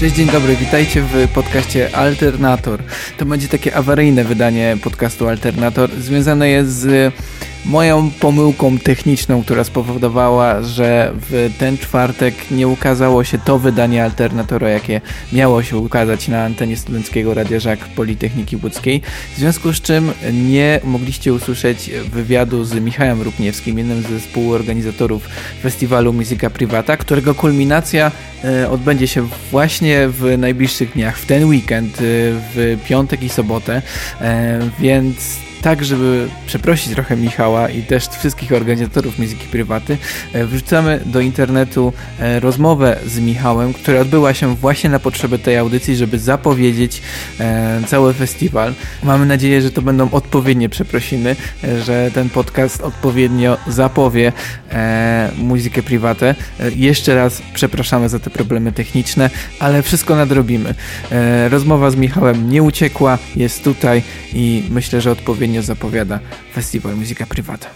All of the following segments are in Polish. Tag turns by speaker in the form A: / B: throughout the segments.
A: Cześć, dzień dobry, witajcie w podcaście Alternator. To będzie takie awaryjne wydanie podcastu Alternator. Związane jest z moją pomyłką techniczną, która spowodowała, że w ten czwartek nie ukazało się to wydanie Alternatora, jakie miało się ukazać na antenie Studenckiego Radia Żak Politechniki Łódzkiej. W związku z czym nie mogliście usłyszeć wywiadu z Michałem Rupniewskim, jednym ze współorganizatorów festiwalu Muzyka Privata, którego kulminacja e, odbędzie się właśnie w najbliższych dniach, w ten weekend, e, w piątek i sobotę, e, więc tak, żeby przeprosić trochę Michała i też wszystkich organizatorów muzyki prywaty, e, wrzucamy do internetu e, rozmowę z Michałem, która odbyła się właśnie na potrzeby tej audycji, żeby zapowiedzieć e, cały festiwal. Mamy nadzieję, że to będą odpowiednie przeprosiny, że ten podcast odpowiednio zapowie muzykę prywatę. Jeszcze raz przepraszamy za te problemy techniczne, ale wszystko nadrobimy. Rozmowa z Michałem nie uciekła, jest tutaj i myślę, że odpowiednio zapowiada festiwal Muzyka Prywata.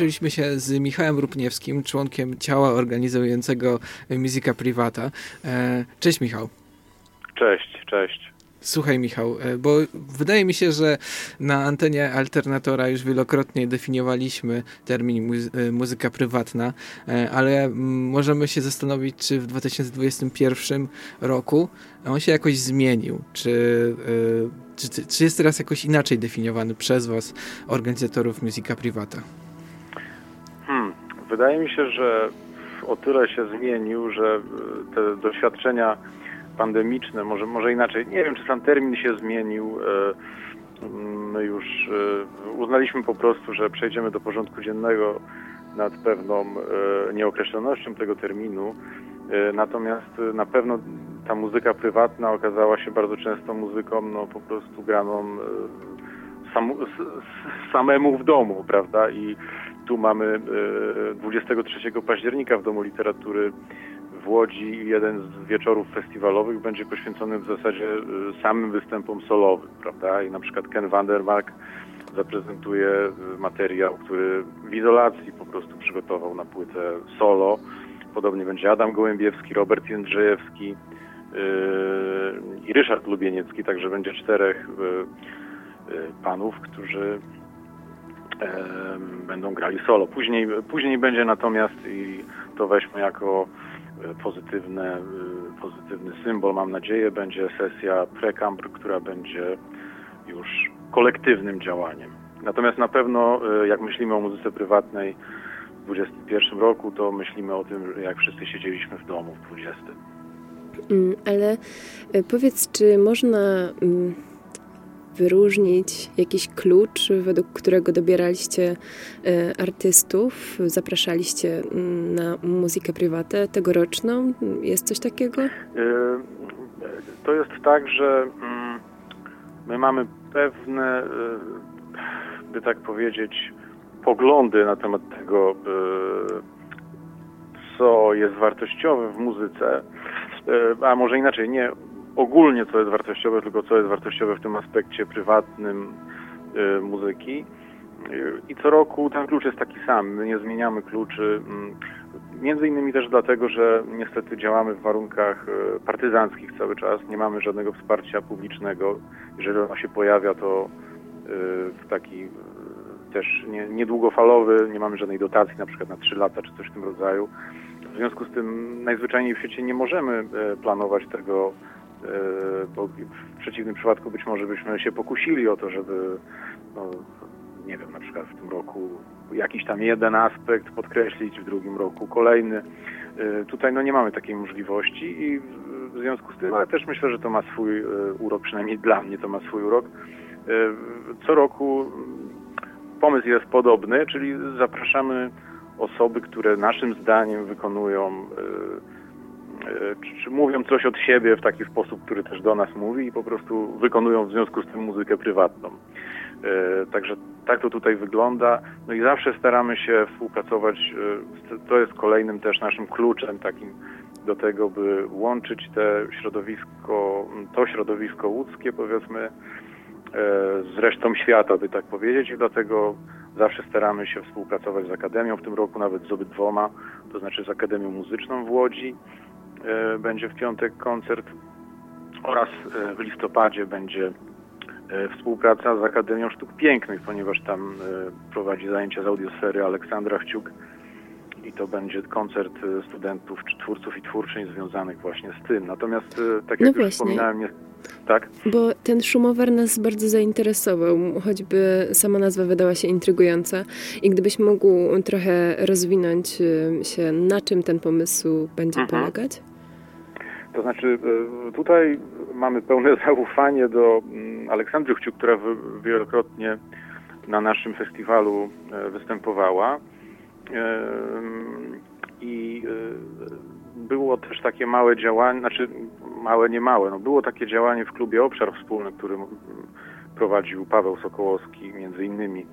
A: Połączyliśmy się z Michałem Rupniewskim, członkiem ciała organizującego Muzyka Privata. E, cześć Michał.
B: Cześć, cześć.
A: Słuchaj Michał, e, bo wydaje mi się, że na antenie Alternatora już wielokrotnie definiowaliśmy termin e, muzyka prywatna, ale możemy się zastanowić, czy w 2021 roku on się jakoś zmienił, czy, czy, czy jest teraz jakoś inaczej definiowany przez was, organizatorów muzyka privata?
B: Wydaje mi się, że o tyle się zmienił, że te doświadczenia pandemiczne, może, może inaczej, nie wiem, czy sam termin się zmienił. E, my już e, uznaliśmy po prostu, że przejdziemy do porządku dziennego nad pewną e, nieokreślonością tego terminu. Natomiast na pewno ta muzyka prywatna okazała się bardzo często muzyką no, po prostu graną sam, samemu w domu, prawda? I tu mamy 23 października w Domu Literatury w Łodzi jeden z wieczorów festiwalowych będzie poświęcony w zasadzie y, samym występom solowym, prawda? I na przykład Ken Vandermark zaprezentuje y, materiał, który w izolacji po prostu przygotował na płytę solo. Podobnie będzie Adam Gołębiewski, Robert Jędrzejewski i Ryszard Lubieniecki, także będzie czterech panów, którzy będą grali solo. Później, później będzie natomiast i to weźmy jako pozytywne, y, pozytywny symbol, mam nadzieję, będzie sesja precamp, która będzie już kolektywnym działaniem. Natomiast na pewno, y, jak myślimy o muzyce prywatnej w 2021 roku, to myślimy o tym, jak wszyscy siedzieliśmy w domu w 2020.
C: Mm, ale powiedz, czy można mm, wyróżnić jakiś klucz, według którego dobieraliście e, artystów, zapraszaliście mm, na muzykę prywatę tegoroczną? Jest coś takiego? E,
B: to jest tak, że mm, my mamy pewne, e, by tak powiedzieć, poglądy na temat tego, co jest wartościowe w muzyce, a może inaczej, nie ogólnie co jest wartościowe, tylko co jest wartościowe w tym aspekcie prywatnym y, muzyki. Y, I co roku ten klucz jest taki sam. My nie zmieniamy kluczy. Mm, między innymi też dlatego, że niestety działamy w warunkach y, partyzanckich cały czas. Nie mamy żadnego wsparcia publicznego. Jeżeli ono się pojawia, to w taki też nie, niedługofalowy, nie mamy żadnej dotacji na przykład na 3 lata czy coś w tym rodzaju. W związku z tym najzwyczajniej w świecie nie możemy planować tego bo w przeciwnym przypadku być może byśmy się pokusili o to, żeby, no, nie wiem, na przykład w tym roku jakiś tam jeden aspekt podkreślić, w drugim roku kolejny. E, tutaj no nie mamy takiej możliwości i w związku z tym, ale też myślę, że to ma swój e, urok, przynajmniej dla mnie to ma swój urok. Co roku pomysł jest podobny, czyli zapraszamy osoby, które naszym zdaniem wykonują E, czy, czy, mówią coś od siebie w taki sposób, który też do nas mówi i po prostu wykonują w związku z tym muzykę prywatną. E, także tak to tutaj wygląda. No i zawsze staramy się współpracować. E, to jest kolejnym też naszym kluczem takim do tego, by łączyć te środowisko, to środowisko łódzkie powiedzmy z resztą świata, by tak powiedzieć i dlatego zawsze staramy się współpracować z Akademią, w tym roku nawet z obydwoma, to znaczy z Akademią Muzyczną w Łodzi E, będzie w piątek koncert oraz e, w listopadzie będzie e, współpraca z Akademią Sztuk Pięknych, ponieważ tam prowadzi zajęcia z audiosfery Aleksandra Chciuk i to będzie koncert studentów czy twórców i twórczyń związanych właśnie z tym. Natomiast tak jak no już wspominałem, jest, tak?
C: Bo ten szumower nas bardzo zainteresował, choćby sama nazwa wydała się intrygująca i gdybyś mógł trochę rozwinąć się, na czym ten pomysł będzie mhm. polegać?
B: To znaczy e, tutaj mamy pełne zaufanie do mm, Aleksandry Chciuk, która wielokrotnie na naszym festiwalu e, występowała. E, I było też takie małe działanie, znaczy małe, nie małe, no było takie działanie w klubie Obszar Wspólny, który prowadził Paweł Sokołowski między innymi,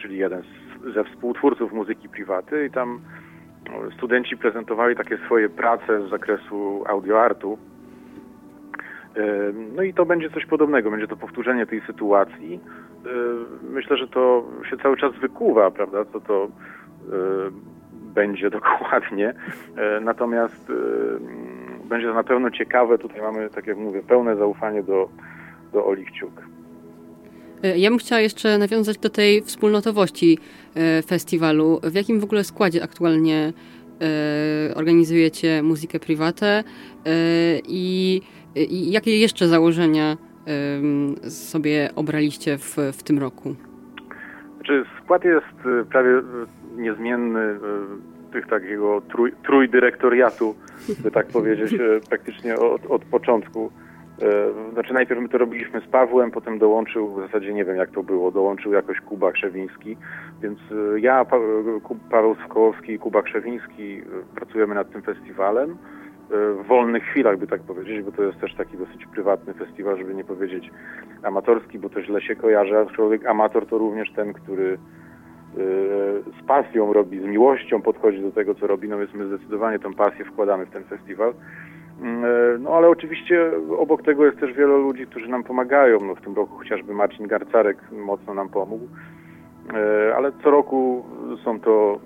B: czyli jeden ze współtwórców muzyki priwaty i tam studenci prezentowali takie swoje prace z zakresu audioartu No i to będzie coś podobnego, będzie to powtórzenie tej sytuacji. Myślę, że to się cały czas wykuwa, prawda, co to będzie dokładnie. Natomiast będzie to na pewno ciekawe. Tutaj mamy, tak jak mówię, pełne zaufanie do, do Oli Kciuk.
D: E, ja bym chciała jeszcze nawiązać do tej wspólnotowości e, festiwalu. W jakim w ogóle składzie aktualnie e, organizujecie muzykę prywatę i, i jakie jeszcze założenia sobie obraliście w, w tym roku?
B: Znaczy, skład jest prawie niezmienny tych takiego trój, trójdyrektoriatu, by tak powiedzieć, praktycznie od, od początku. E, znaczy najpierw my to robiliśmy z Pawłem, potem dołączył, w zasadzie nie wiem jak to było, dołączył jakoś Kuba Krzewiński, więc e, ja, Paweł Sokołowski i Kuba Krzewiński e, pracujemy nad tym festiwalem w wolnych chwilach, by tak powiedzieć, bo to jest też taki dosyć prywatny festiwal, żeby nie powiedzieć amatorski, bo to źle się kojarzy, a człowiek amator to również ten, który z pasją robi, z miłością podchodzi do tego, co robi, no więc my zdecydowanie tę pasję wkładamy w ten festiwal. Mm, e, no ale oczywiście obok tego jest też wielu ludzi, którzy nam pomagają. No, w tym roku chociażby Marcin Garcarek mocno nam pomógł. E, ale co roku są to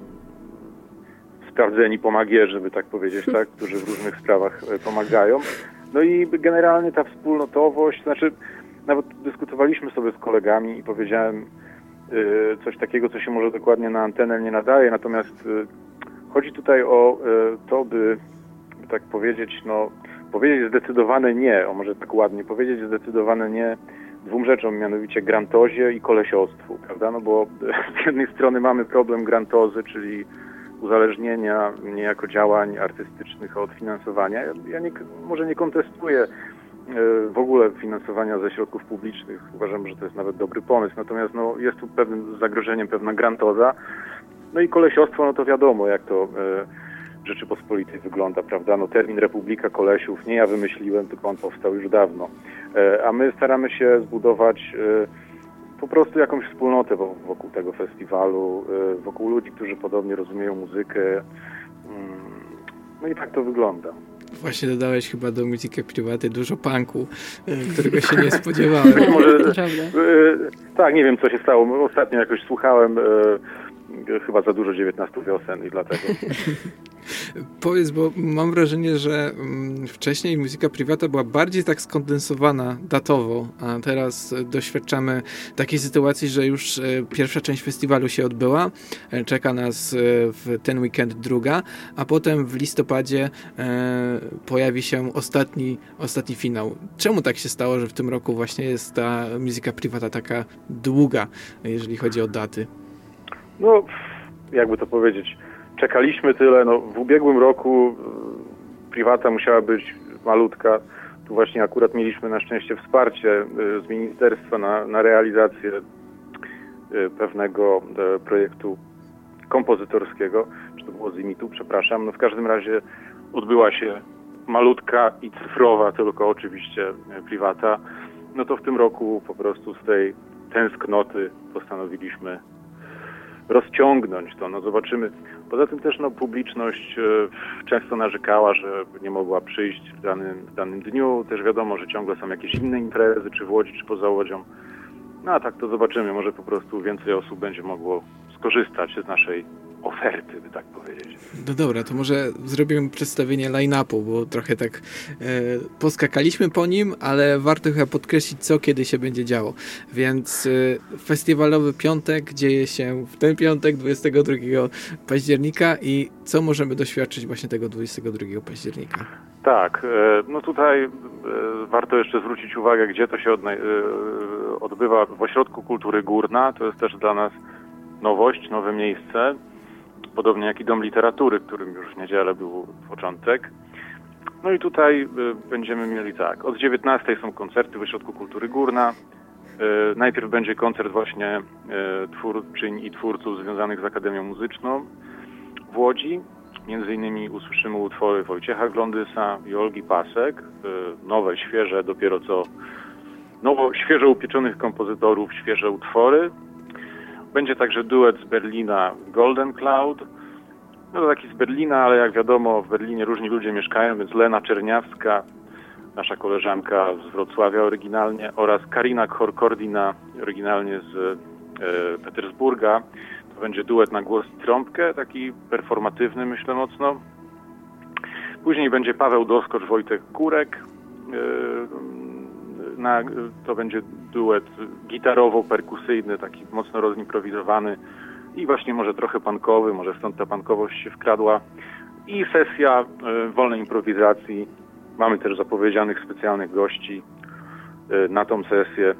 B: sprawdzeni pomagierzy, by tak powiedzieć, tak, którzy w różnych sprawach e, pomagają. No i generalnie ta wspólnotowość, znaczy nawet dyskutowaliśmy sobie z kolegami i powiedziałem coś takiego, co się może dokładnie na antenę nie nadaje, natomiast chodzi tutaj o to, by tak powiedzieć, no, powiedzieć zdecydowane nie, o może tak ładnie, powiedzieć zdecydowane nie dwóm rzeczom, mianowicie grantozie i kolesiostwu, prawda? No bo z jednej strony mamy problem grantozy, czyli uzależnienia niejako działań artystycznych od finansowania. Ja nie, może nie kontestuję e, w ogóle finansowania ze środków publicznych. Uważam, że to jest nawet dobry pomysł. Natomiast no, jest tu pewnym zagrożeniem pewna grantoza. No i kolesiostwo, no to wiadomo, jak to e, Rzeczypospolitej wygląda, prawda? No termin Republika Kolesiów nie ja wymyśliłem, tylko on powstał już dawno. E, a my staramy się zbudować e, po prostu jakąś wspólnotę wokół tego festiwalu, e, wokół ludzi, którzy podobnie rozumieją muzykę. Mm, no i tak to wygląda.
A: Właśnie dodałeś chyba do muzyki prywatnej dużo punku, którego się nie spodziewałem.
B: Może, tak, nie wiem co się stało. Ostatnio jakoś słuchałem chyba za dużo 19 wiosen i dlatego.
A: Powiedz, bo mam wrażenie, że mm, wcześniej muzyka prywata była bardziej tak skondensowana datowo, a teraz doświadczamy takiej sytuacji, że już e, pierwsza część festiwalu się odbyła, e, czeka nas e, w ten weekend druga, a potem w listopadzie pojawi się ostatni, ostatni finał. Czemu tak się stało, że w tym roku właśnie jest ta muzyka prywata taka długa, jeżeli chodzi o daty?
B: No, jakby to powiedzieć, czekaliśmy tyle. No, w ubiegłym roku y, prywata musiała być malutka. Tu właśnie akurat mieliśmy na szczęście wsparcie y, z ministerstwa na, na realizację y, pewnego projektu kompozytorskiego, czy to było z imitu, przepraszam. No w każdym razie odbyła się malutka i cyfrowa, tylko oczywiście prywata. No to w tym roku po prostu z tej tęsknoty postanowiliśmy rozciągnąć to. No zobaczymy. Poza tym też no, publiczność e, często narzekała, że nie mogła przyjść w danym, w danym dniu. Też wiadomo, że ciągle są jakieś inne imprezy, czy w Łodzi, czy poza Łodzią. No a tak to zobaczymy. Może po prostu więcej osób będzie mogło skorzystać z naszej oferty, by tak powiedzieć.
A: No dobra, to może zrobimy przedstawienie line-upu, bo trochę tak e, poskakaliśmy po nim, ale warto chyba podkreślić, co kiedy się będzie działo. Więc e, festiwalowy piątek dzieje się w ten piątek, 22 października i co możemy doświadczyć właśnie tego 22 października?
B: Tak, e, no tutaj e, warto jeszcze zwrócić uwagę, gdzie to się e, odbywa w Ośrodku Kultury Górna. To jest też dla nas nowość, nowe miejsce podobnie jak i Dom Literatury, którym już w niedzielę był początek. No i tutaj y, będziemy mieli tak, od 19 są koncerty w Ośrodku Kultury Górna. Y, najpierw będzie koncert właśnie y, twórczyń i twórców związanych z Akademią Muzyczną w Łodzi. Między innymi usłyszymy utwory Wojciecha Glondysa i Olgi Pasek, nowe, świeże, dopiero co nowo, świeżo upieczonych kompozytorów, świeże utwory. Będzie także duet z Berlina Golden Cloud. No to taki z Berlina, ale jak wiadomo w Berlinie różni ludzie mieszkają, więc Lena Czerniawska nasza koleżanka z Wrocławia oryginalnie oraz Karina Korkordina oryginalnie z e, Petersburga. To będzie duet na głos trąbkę, taki performatywny myślę mocno. Później będzie Paweł Doskocz, Wojtek Kurek. E, na, to będzie duet gitarowo-perkusyjny, taki mocno rozimprowizowany i właśnie może trochę pankowy, może stąd ta pankowość się wkradła. I sesja e, wolnej improwizacji. Mamy też zapowiedzianych specjalnych gości e, na tą sesję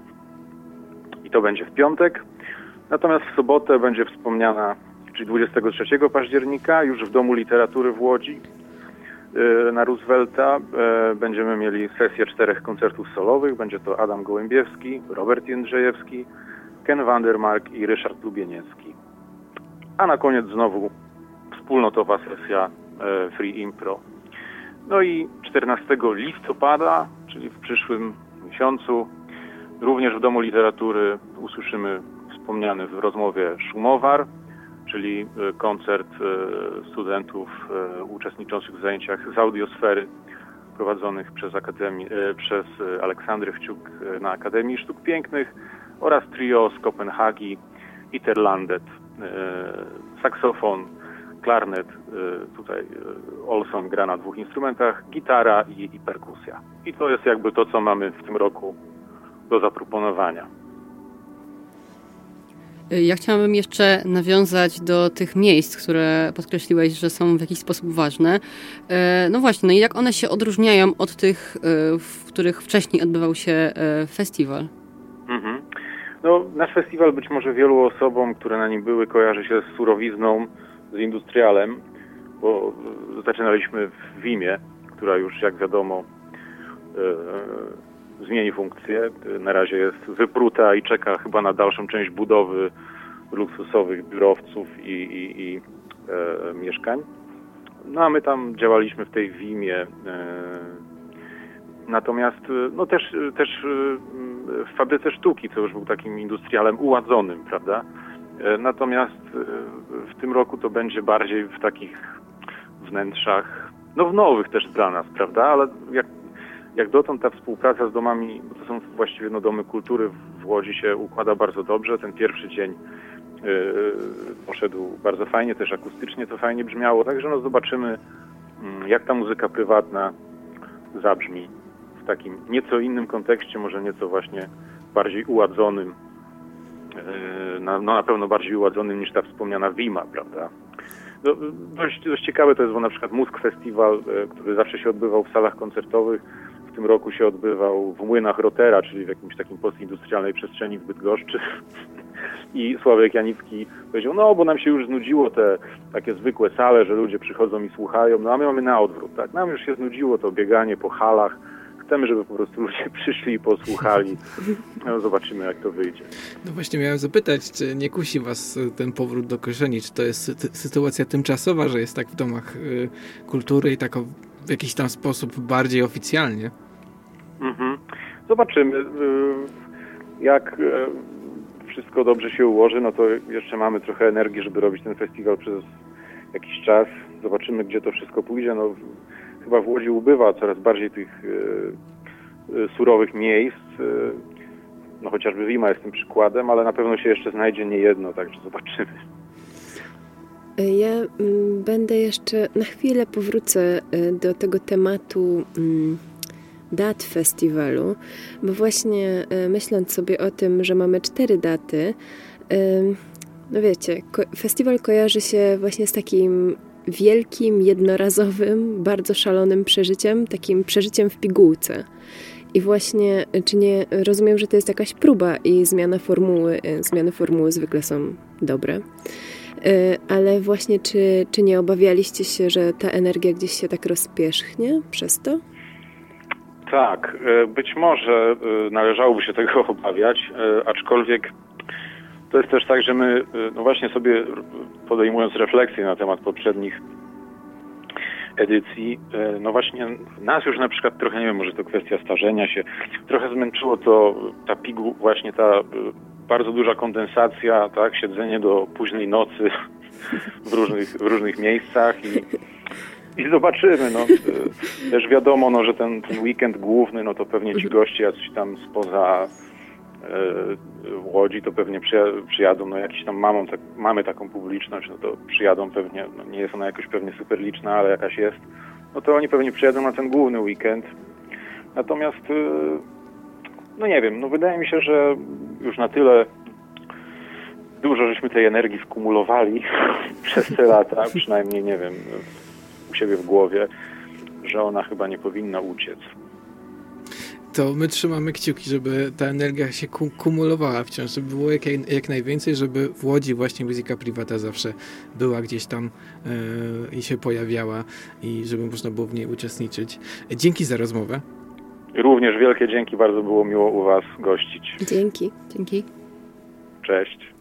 B: i to będzie w piątek. Natomiast w sobotę będzie wspomniana, czyli 23 października, już w Domu Literatury w Łodzi na Roosevelta będziemy mieli sesję czterech koncertów solowych. Będzie to Adam Gołębiewski, Robert Jędrzejewski, Ken Vandermark i Ryszard Lubieniecki. A na koniec znowu wspólnotowa sesja e, Free Impro. No i 14 listopada, czyli w przyszłym miesiącu, również w Domu Literatury usłyszymy wspomniany w rozmowie Szumowar, czyli e, koncert e, studentów uczestniczących w zajęciach z audiosfery prowadzonych przez, Akademii, przez Aleksandrę Wciuk na Akademii Sztuk Pięknych oraz trio z Kopenhagi Iterlandet E, saksofon, klarnet, e, tutaj e, Olson gra na dwóch instrumentach, gitara i, i perkusja. I to jest jakby to, co mamy w tym roku do zaproponowania.
D: Ja chciałabym jeszcze nawiązać do tych miejsc, które podkreśliłeś, że są w jakiś sposób ważne. No właśnie, no i jak one się odróżniają od tych, w których wcześniej odbywał się festiwal?
B: Mhm. No, nasz festiwal być może wielu osobom, które na nim były, kojarzy się z surowizną, z industrialem, bo zaczynaliśmy w Wimie, która już jak wiadomo zmieni funkcję. Na razie jest wypruta i czeka chyba na dalszą część budowy luksusowych biurowców i, i, i e, mieszkań. No a my tam działaliśmy w tej Wimie. E, natomiast e, no też, też w fabryce sztuki, co już był takim industrialem uładzonym, prawda? E, natomiast e, w tym roku to będzie bardziej w takich wnętrzach, no w nowych też dla nas, prawda? Ale jak, jak dotąd ta współpraca z domami, bo to są właściwie no, domy kultury w Łodzi się układa bardzo dobrze. Ten pierwszy dzień yy, poszedł bardzo fajnie, też akustycznie to fajnie brzmiało, także no zobaczymy, yy, jak ta muzyka prywatna zabrzmi takim nieco innym kontekście, może nieco właśnie bardziej uładzonym, na, no na pewno bardziej uładzonym niż ta wspomniana Wima, prawda? No, dość, dość ciekawe to jest, bo na przykład Musk Festiwal, e, który zawsze się odbywał w salach koncertowych, w tym roku się odbywał w młynach Rotera, czyli w jakimś takim postindustrialnej przestrzeni w Bydgoszczy. I Sławek Janicki powiedział, no bo nam się już znudziło te takie zwykłe sale, że ludzie przychodzą i słuchają, no a my mamy na odwrót, tak? Nam już się znudziło to bieganie po halach, chcemy, żeby po prostu ludzie przyszli i posłuchali. No, zobaczymy, jak to wyjdzie.
A: No właśnie miałem zapytać, czy nie kusi was ten powrót do korzeni? Czy to jest sytuacja tymczasowa, że jest tak w domach y, kultury i tak w jakiś tam sposób bardziej oficjalnie?
B: Mhm. Zobaczymy. Y, jak y, wszystko dobrze się ułoży, no to jeszcze mamy trochę energii, żeby robić ten festiwal przez jakiś czas. Zobaczymy, gdzie to wszystko pójdzie. No, chyba w Łodzi ubywa coraz bardziej tych e, surowych miejsc. No chociażby Wima jest tym przykładem, ale na pewno się jeszcze znajdzie nie jedno, także zobaczymy.
C: Ja mm, będę jeszcze na chwilę powrócę do tego tematu mm, dat festiwalu, bo właśnie myśląc sobie o tym, że mamy cztery daty, no wiecie, festiwal kojarzy się właśnie z takim wielkim, jednorazowym, bardzo szalonym przeżyciem, takim przeżyciem w pigułce. I właśnie, czy nie, rozumiem, że to jest jakaś próba i zmiana formuły, e, zmiany formuły zwykle są dobre. E, ale właśnie, czy, czy nie obawialiście się, że ta energia gdzieś się tak rozpierzchnie przez to?
B: Tak, e, być może należałoby się tego obawiać, aczkolwiek to jest też tak, że my, no właśnie sobie podejmując refleksję na temat poprzednich edycji, no właśnie nas już na przykład trochę, nie wiem, może to kwestia starzenia się, trochę zmęczyło to, ta pigu, właśnie ta bardzo duża kondensacja, tak, siedzenie do późnej nocy w różnych, w różnych miejscach i i zobaczymy. No. Y, też wiadomo, no, że ten, ten weekend główny, no to pewnie ci goście jacyś tam spoza w Łodzi, to pewnie przyjadą, no jakiś tam mamą, tak, mamy taką publiczność, no to przyjadą pewnie, no nie jest ona jakoś pewnie super liczna, ale jakaś jest, no to oni pewnie przyjadą na ten główny weekend. Natomiast, y, no nie wiem, no wydaje mi się, że już na tyle dużo żeśmy tej energii skumulowali przez te lata, przynajmniej nie wiem, siebie w głowie, że ona chyba nie powinna uciec
A: to my trzymamy kciuki, żeby ta energia się kumulowała wciąż, żeby było jak, jak najwięcej, żeby w Łodzi właśnie muzyka prywata zawsze była gdzieś tam yy, i się pojawiała i żeby można było w niej uczestniczyć. Dzięki za rozmowę.
B: Również wielkie dzięki, bardzo było miło u Was gościć.
C: Dzięki.
D: Dzięki.
B: Cześć.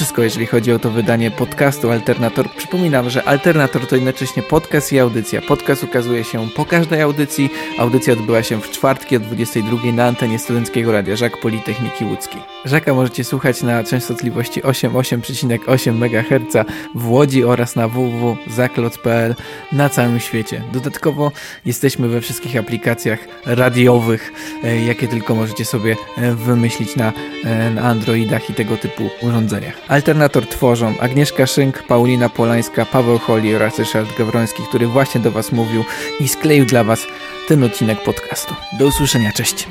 A: Wszystko, jeżeli chodzi o to wydanie podcastu Alternator. Przypominam, że Alternator to jednocześnie podcast i audycja. Podcast ukazuje się po każdej audycji. Audycja odbyła się w czwartki o 22 na antenie Studenckiego Radia Żak Politechniki Łódzkiej. Żaka możecie słuchać na częstotliwości 88,8 MHz w Łodzi oraz na www.zakloc.pl na całym świecie. Dodatkowo jesteśmy we wszystkich aplikacjach radiowych, e, jakie tylko możecie sobie e, wymyślić na, e, na Androidach i tego typu urządzeniach. Alternator tworzą Agnieszka Szynk, Paulina Polańska, Paweł Holi oraz Ryszard Gawroński, który właśnie do Was mówił i skleił dla Was ten odcinek podcastu. Do usłyszenia, cześć!